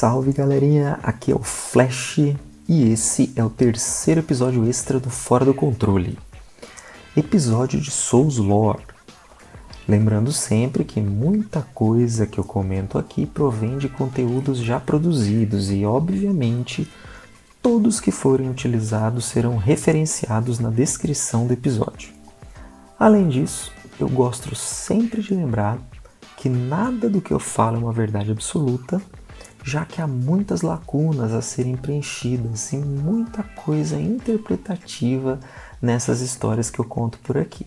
Salve galerinha, aqui é o Flash e esse é o terceiro episódio extra do Fora do Controle. Episódio de Souls Lore. Lembrando sempre que muita coisa que eu comento aqui provém de conteúdos já produzidos e, obviamente, todos que forem utilizados serão referenciados na descrição do episódio. Além disso, eu gosto sempre de lembrar que nada do que eu falo é uma verdade absoluta, já que há muitas lacunas a serem preenchidas e muita coisa interpretativa nessas histórias que eu conto por aqui.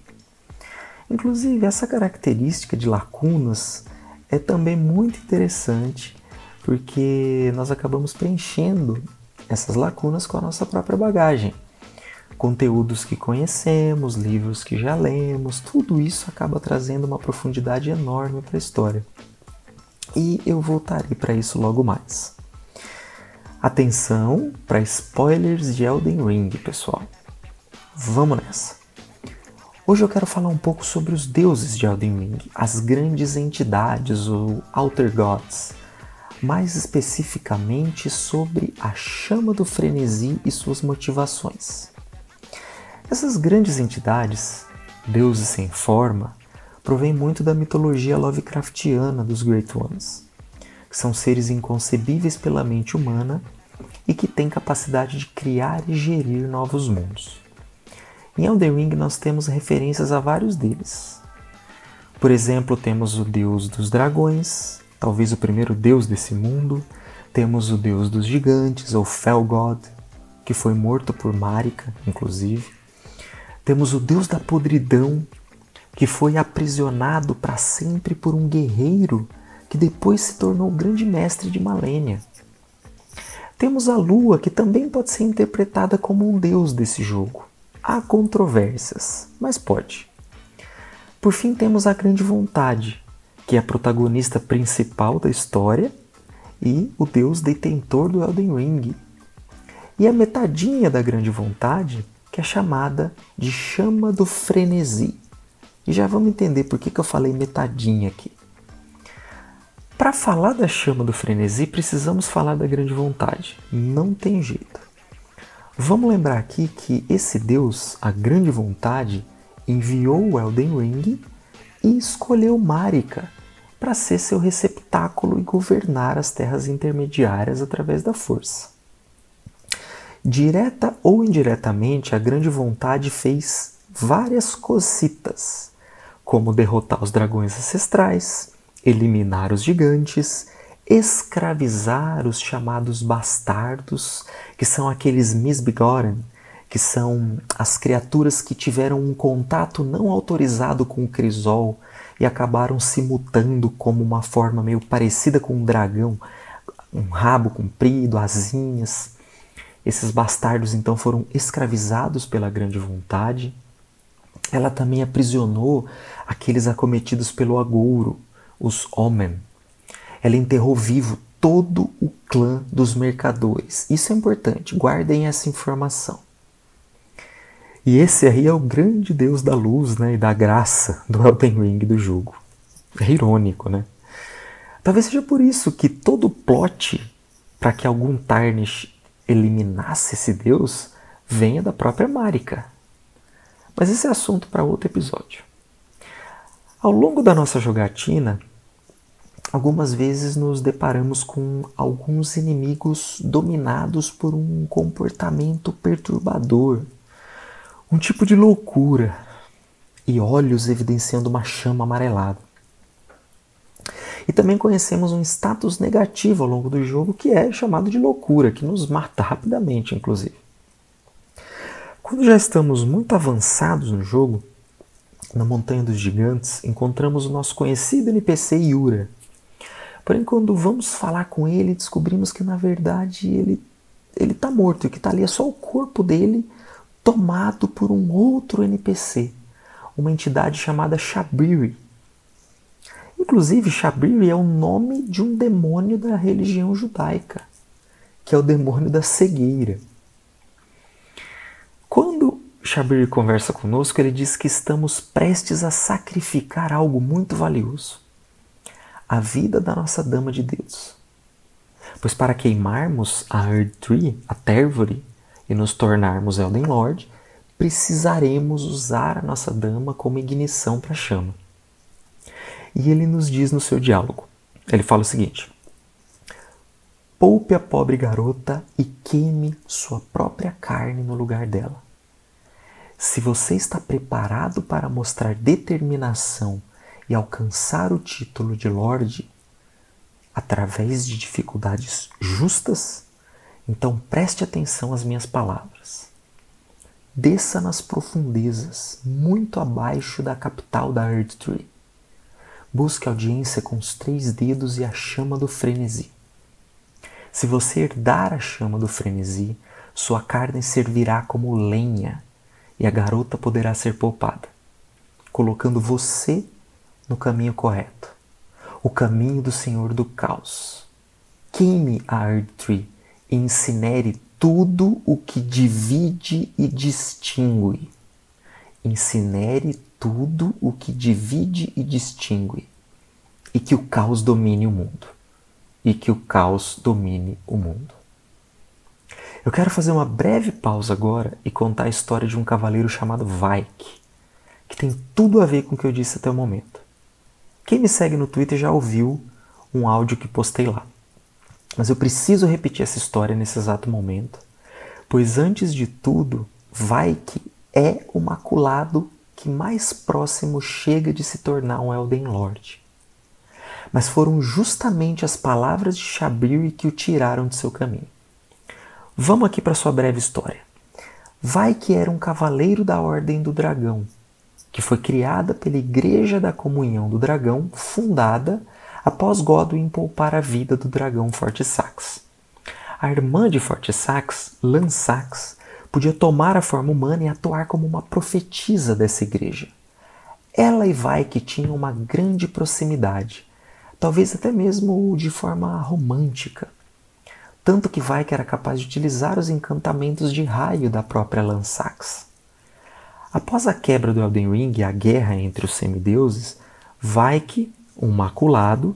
Inclusive, essa característica de lacunas é também muito interessante porque nós acabamos preenchendo essas lacunas com a nossa própria bagagem conteúdos que conhecemos, livros que já lemos, tudo isso acaba trazendo uma profundidade enorme para a história. E eu voltarei para isso logo mais. Atenção para spoilers de Elden Ring, pessoal. Vamos nessa. Hoje eu quero falar um pouco sobre os deuses de Elden Ring, as grandes entidades ou Outer Gods, mais especificamente sobre a chama do frenesi e suas motivações. Essas grandes entidades, deuses sem forma, provêm muito da mitologia Lovecraftiana dos Great Ones, que são seres inconcebíveis pela mente humana e que têm capacidade de criar e gerir novos mundos. Em Elden Ring nós temos referências a vários deles. Por exemplo, temos o deus dos dragões, talvez o primeiro deus desse mundo, temos o deus dos gigantes, ou Fel God, que foi morto por Marika, inclusive. Temos o Deus da podridão, que foi aprisionado para sempre por um guerreiro que depois se tornou grande mestre de Malênia. Temos a lua, que também pode ser interpretada como um deus desse jogo. Há controvérsias, mas pode. Por fim, temos a Grande Vontade, que é a protagonista principal da história e o deus detentor do Elden Ring. E a metadinha da Grande Vontade que é chamada de chama do frenesi. E já vamos entender por que, que eu falei metadinha aqui. Para falar da chama do frenesi, precisamos falar da grande vontade. Não tem jeito. Vamos lembrar aqui que esse Deus, a grande vontade, enviou o Elden Ring e escolheu Marika para ser seu receptáculo e governar as terras intermediárias através da força. Direta ou indiretamente, a grande vontade fez várias cositas, como derrotar os dragões ancestrais, eliminar os gigantes, escravizar os chamados bastardos, que são aqueles misbegotten, que são as criaturas que tiveram um contato não autorizado com o crisol e acabaram se mutando como uma forma meio parecida com um dragão, um rabo comprido, asinhas. Esses bastardos então foram escravizados pela grande vontade. Ela também aprisionou aqueles acometidos pelo agouro, os Omen. Ela enterrou vivo todo o clã dos mercadores. Isso é importante, guardem essa informação. E esse aí é o grande deus da luz né, e da graça do Elden Ring do jogo. É irônico, né? Talvez seja por isso que todo plot para que algum Tarnish eliminasse esse Deus venha da própria Marika. Mas esse é assunto para outro episódio. Ao longo da nossa jogatina, algumas vezes nos deparamos com alguns inimigos dominados por um comportamento perturbador, um tipo de loucura e olhos evidenciando uma chama amarelada. E também conhecemos um status negativo ao longo do jogo que é chamado de loucura, que nos mata rapidamente, inclusive. Quando já estamos muito avançados no jogo, na Montanha dos Gigantes, encontramos o nosso conhecido NPC Yura. Porém, quando vamos falar com ele, descobrimos que na verdade ele ele está morto e que está ali é só o corpo dele tomado por um outro NPC, uma entidade chamada Shabiri, Inclusive, Shabiri é o nome de um demônio da religião judaica, que é o demônio da cegueira. Shabiri conversa conosco, ele diz que estamos prestes a sacrificar algo muito valioso: a vida da nossa Dama de Deus. Pois para queimarmos a Earth Tree, a Térvore, e nos tornarmos Elden Lord, precisaremos usar a nossa dama como ignição para a chama. E ele nos diz no seu diálogo: ele fala o seguinte: Poupe a pobre garota e queime sua própria carne no lugar dela. Se você está preparado para mostrar determinação e alcançar o título de Lorde através de dificuldades justas, então preste atenção às minhas palavras. Desça nas profundezas, muito abaixo da capital da Earth Tree. Busque audiência com os três dedos e a chama do frenesi. Se você herdar a chama do frenesi, sua carne servirá como lenha e a garota poderá ser poupada, colocando você no caminho correto, o caminho do Senhor do Caos. Queime a Earth Tree e incinere tudo o que divide e distingue. Incinere tudo o que divide e distingue. E que o caos domine o mundo. E que o caos domine o mundo. Eu quero fazer uma breve pausa agora e contar a história de um cavaleiro chamado Vaik, que tem tudo a ver com o que eu disse até o momento. Quem me segue no Twitter já ouviu um áudio que postei lá. Mas eu preciso repetir essa história nesse exato momento, pois antes de tudo, Vaik é o maculado que mais próximo chega de se tornar um Elden Lord. Mas foram justamente as palavras de Shabiri que o tiraram de seu caminho. Vamos aqui para sua breve história. Vaik era um cavaleiro da Ordem do Dragão, que foi criada pela Igreja da Comunhão do Dragão, fundada após Godwin poupar a vida do dragão Forte Sax. A irmã de Forte Sax, Lan Sax, podia tomar a forma humana e atuar como uma profetisa dessa igreja. Ela e Vaik tinham uma grande proximidade, talvez até mesmo de forma romântica. Tanto que Vaik era capaz de utilizar os encantamentos de raio da própria Lan Sax. Após a quebra do Elden Ring e a guerra entre os semideuses, Vaik, um maculado,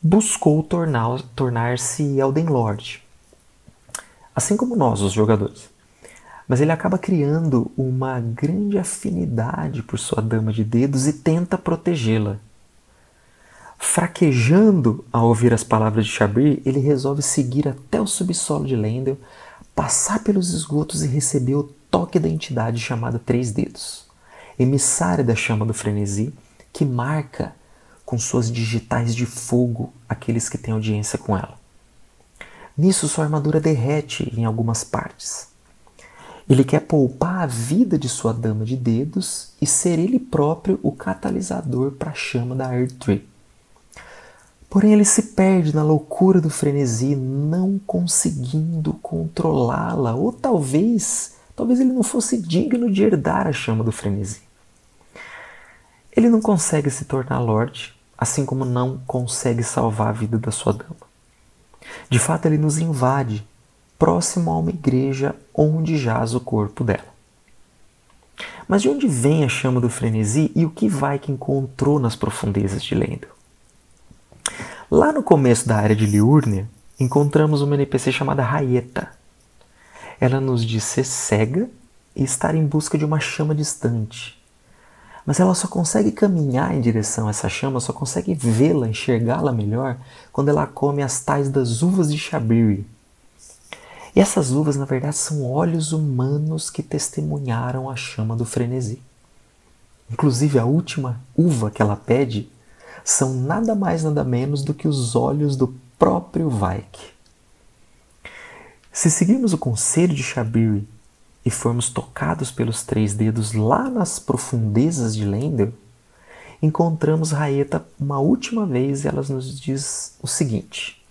buscou tornar-se Elden Lord. Assim como nós, os jogadores. Mas ele acaba criando uma grande afinidade por sua dama de dedos e tenta protegê-la. Fraquejando ao ouvir as palavras de Shabir, ele resolve seguir até o subsolo de Lendel, passar pelos esgotos e receber o toque da entidade chamada Três Dedos, emissária da chama do frenesi, que marca com suas digitais de fogo aqueles que têm audiência com ela. Nisso, sua armadura derrete em algumas partes. Ele quer poupar a vida de sua dama de dedos e ser ele próprio o catalisador para a chama da Earth Tree. Porém, ele se perde na loucura do frenesi, não conseguindo controlá-la, ou talvez Talvez ele não fosse digno de herdar a chama do frenesi. Ele não consegue se tornar Lorde, assim como não consegue salvar a vida da sua dama. De fato, ele nos invade, próximo a uma igreja onde jaz o corpo dela. Mas de onde vem a chama do frenesi e o que vai que encontrou nas profundezas de Lendel? Lá no começo da área de Liurnia, encontramos uma NPC chamada Raeta, ela nos diz ser cega e estar em busca de uma chama distante. Mas ela só consegue caminhar em direção a essa chama, só consegue vê-la, enxergá-la melhor, quando ela come as tais das uvas de Shabiri. E essas uvas, na verdade, são olhos humanos que testemunharam a chama do frenesi. Inclusive, a última uva que ela pede são nada mais, nada menos do que os olhos do próprio Vaik. Se seguirmos o conselho de Shabiri e formos tocados pelos três dedos lá nas profundezas de Lendel, encontramos Raeta uma última vez e ela nos diz o seguinte: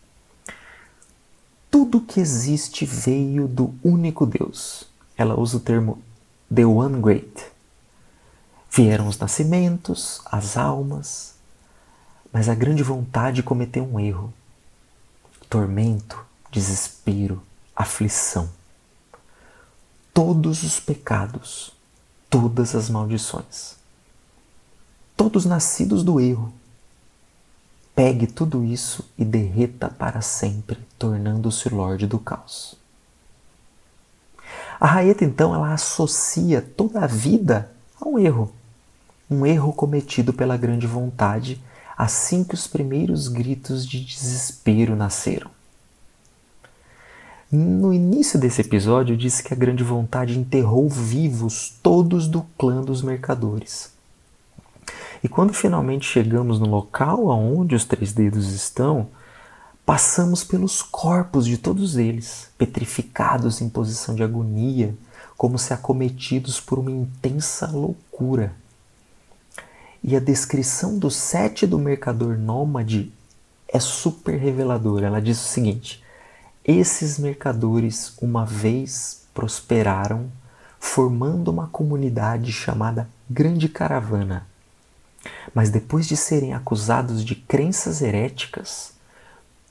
Tudo que existe veio do único Deus. Ela usa o termo The One Great. Vieram os nascimentos, as almas, mas a grande vontade cometeu um erro. Tormento, desespero, aflição. Todos os pecados, todas as maldições, todos nascidos do erro, pegue tudo isso e derreta para sempre, tornando-se Lorde do Caos. A Raeta então ela associa toda a vida a um erro, um erro cometido pela grande vontade assim que os primeiros gritos de desespero nasceram. No início desse episódio, disse que a grande vontade enterrou vivos todos do clã dos mercadores. E quando finalmente chegamos no local aonde os três dedos estão, passamos pelos corpos de todos eles, petrificados em posição de agonia, como se acometidos por uma intensa loucura. E a descrição do sete do mercador nômade é super reveladora. Ela diz o seguinte: esses mercadores uma vez prosperaram, formando uma comunidade chamada Grande Caravana. Mas depois de serem acusados de crenças heréticas,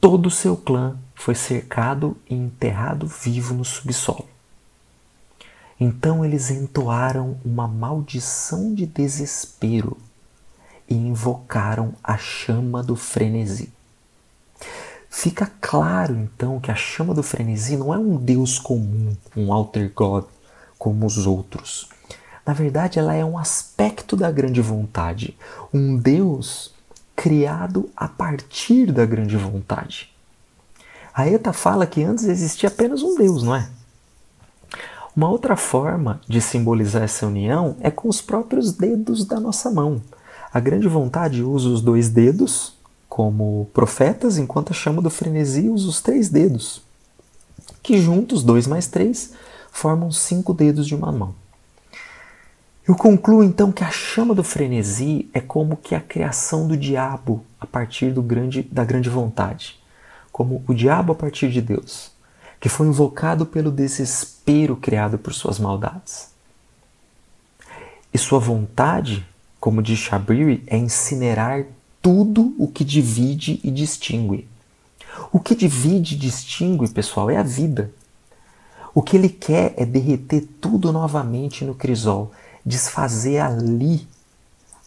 todo o seu clã foi cercado e enterrado vivo no subsolo. Então eles entoaram uma maldição de desespero e invocaram a chama do frenesi. Fica claro então que a chama do frenesi não é um deus comum, um alter god como os outros. Na verdade, ela é um aspecto da grande vontade, um deus criado a partir da grande vontade. A Eta fala que antes existia apenas um deus, não é? Uma outra forma de simbolizar essa união é com os próprios dedos da nossa mão. A grande vontade usa os dois dedos como profetas, enquanto a chama do frenesi usa os três dedos, que juntos, dois mais três, formam cinco dedos de uma mão. Eu concluo então que a chama do frenesi é como que a criação do diabo a partir do grande, da grande vontade, como o diabo a partir de Deus, que foi invocado pelo desespero criado por suas maldades. E sua vontade, como diz Shabiri, é incinerar tudo o que divide e distingue. O que divide e distingue, pessoal, é a vida. O que ele quer é derreter tudo novamente no crisol, desfazer ali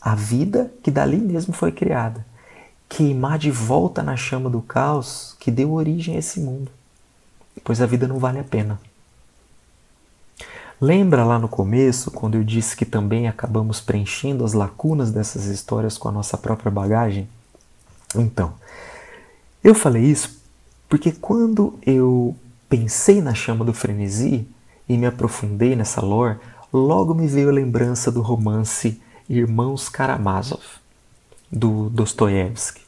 a vida que dali mesmo foi criada, queimar de volta na chama do caos que deu origem a esse mundo, pois a vida não vale a pena. Lembra lá no começo, quando eu disse que também acabamos preenchendo as lacunas dessas histórias com a nossa própria bagagem? Então, eu falei isso porque quando eu pensei na chama do frenesi e me aprofundei nessa lore, logo me veio a lembrança do romance Irmãos Karamazov, do Dostoiévski.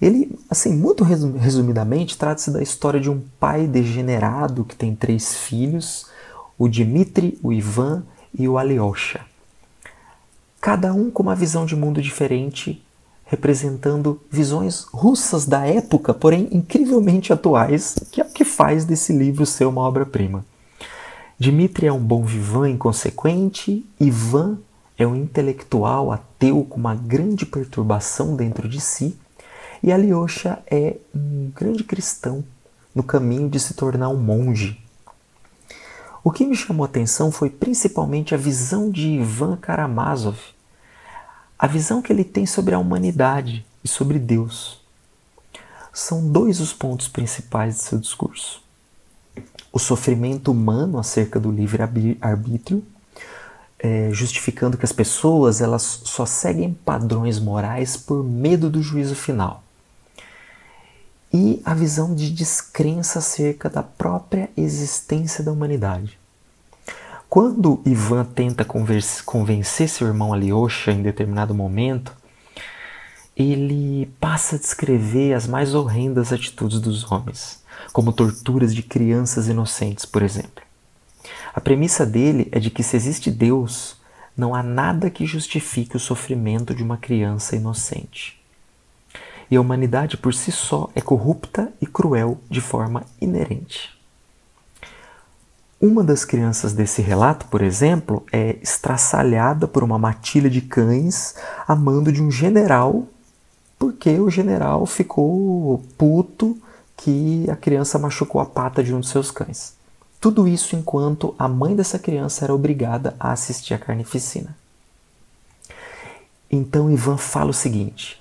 Ele, assim, muito resumidamente, trata-se da história de um pai degenerado que tem três filhos o Dmitri, o Ivan e o Alyosha. Cada um com uma visão de mundo diferente, representando visões russas da época, porém incrivelmente atuais, que é o que faz desse livro ser uma obra-prima. Dmitri é um bom vivan inconsequente, Ivan é um intelectual ateu com uma grande perturbação dentro de si, e Alyosha é um grande cristão no caminho de se tornar um monge o que me chamou a atenção foi principalmente a visão de Ivan Karamazov, a visão que ele tem sobre a humanidade e sobre Deus. São dois os pontos principais de seu discurso: o sofrimento humano acerca do livre-arbítrio, é, justificando que as pessoas elas só seguem padrões morais por medo do juízo final e a visão de descrença acerca da própria existência da humanidade. Quando Ivan tenta convencer seu irmão Alyosha em determinado momento, ele passa a descrever as mais horrendas atitudes dos homens, como torturas de crianças inocentes, por exemplo. A premissa dele é de que se existe Deus, não há nada que justifique o sofrimento de uma criança inocente e a humanidade por si só é corrupta e cruel de forma inerente. Uma das crianças desse relato, por exemplo, é estraçalhada por uma matilha de cães a mando de um general, porque o general ficou puto que a criança machucou a pata de um dos seus cães. Tudo isso enquanto a mãe dessa criança era obrigada a assistir a carnificina. Então Ivan fala o seguinte: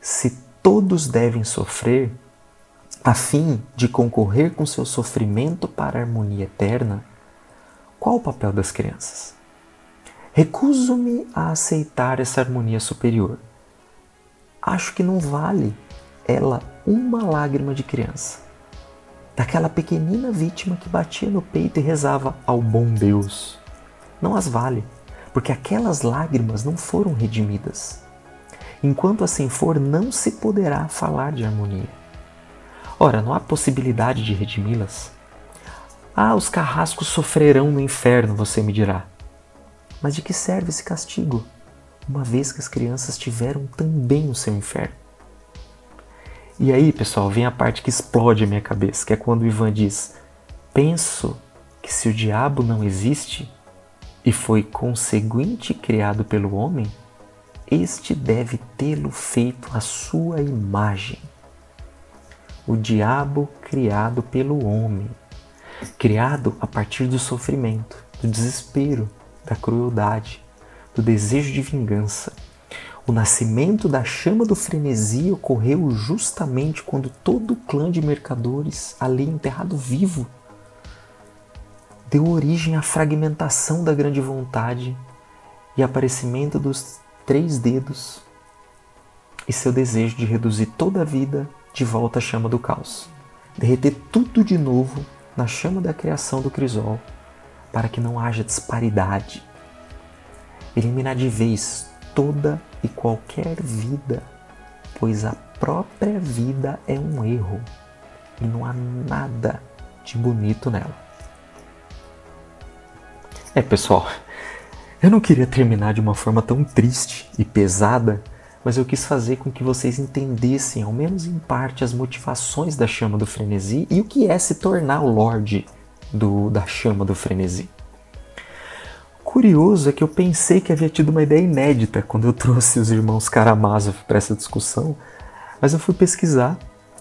se todos devem sofrer a fim de concorrer com seu sofrimento para a harmonia eterna, qual o papel das crianças? Recuso-me a aceitar essa harmonia superior. Acho que não vale ela uma lágrima de criança. Daquela pequenina vítima que batia no peito e rezava ao bom Deus. Não as vale, porque aquelas lágrimas não foram redimidas. Enquanto assim for, não se poderá falar de harmonia. Ora, não há possibilidade de redimi-las? Ah, os carrascos sofrerão no inferno, você me dirá. Mas de que serve esse castigo, uma vez que as crianças tiveram também o seu inferno? E aí, pessoal, vem a parte que explode a minha cabeça, que é quando o Ivan diz: Penso que se o diabo não existe e foi conseguinte criado pelo homem, este deve tê-lo feito à sua imagem. O diabo criado pelo homem, criado a partir do sofrimento, do desespero, da crueldade, do desejo de vingança. O nascimento da chama do frenesi ocorreu justamente quando todo o clã de mercadores, ali enterrado vivo, deu origem à fragmentação da grande vontade e aparecimento dos três dedos e seu desejo de reduzir toda a vida de volta à chama do caos, derreter tudo de novo na chama da criação do crisol para que não haja disparidade. Eliminar de vez toda e qualquer vida, pois a própria vida é um erro e não há nada de bonito nela. É, pessoal, eu não queria terminar de uma forma tão triste e pesada, mas eu quis fazer com que vocês entendessem, ao menos em parte, as motivações da chama do frenesi e o que é se tornar o Lorde do, da chama do frenesi. Curioso é que eu pensei que havia tido uma ideia inédita quando eu trouxe os irmãos Karamazov para essa discussão, mas eu fui pesquisar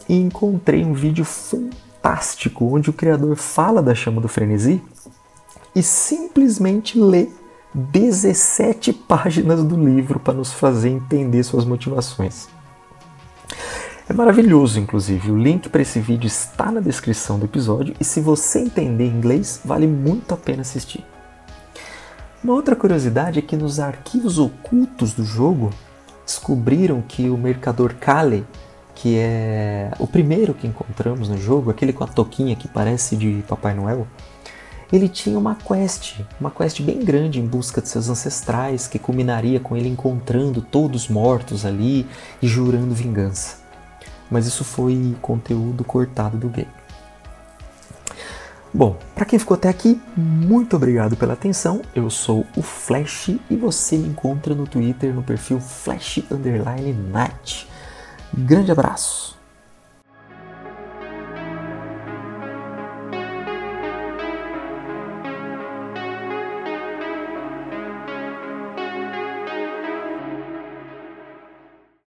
e encontrei um vídeo fantástico onde o criador fala da chama do frenesi e simplesmente lê 17 páginas do livro para nos fazer entender suas motivações. É maravilhoso, inclusive. O link para esse vídeo está na descrição do episódio e se você entender inglês, vale muito a pena assistir. Uma outra curiosidade é que nos arquivos ocultos do jogo descobriram que o mercador Kale, que é o primeiro que encontramos no jogo, aquele com a toquinha que parece de Papai Noel, ele tinha uma quest, uma quest bem grande em busca de seus ancestrais, que culminaria com ele encontrando todos mortos ali e jurando vingança. Mas isso foi conteúdo cortado do game. Bom, para quem ficou até aqui, muito obrigado pela atenção. Eu sou o Flash e você me encontra no Twitter no perfil Flash Night. Grande abraço!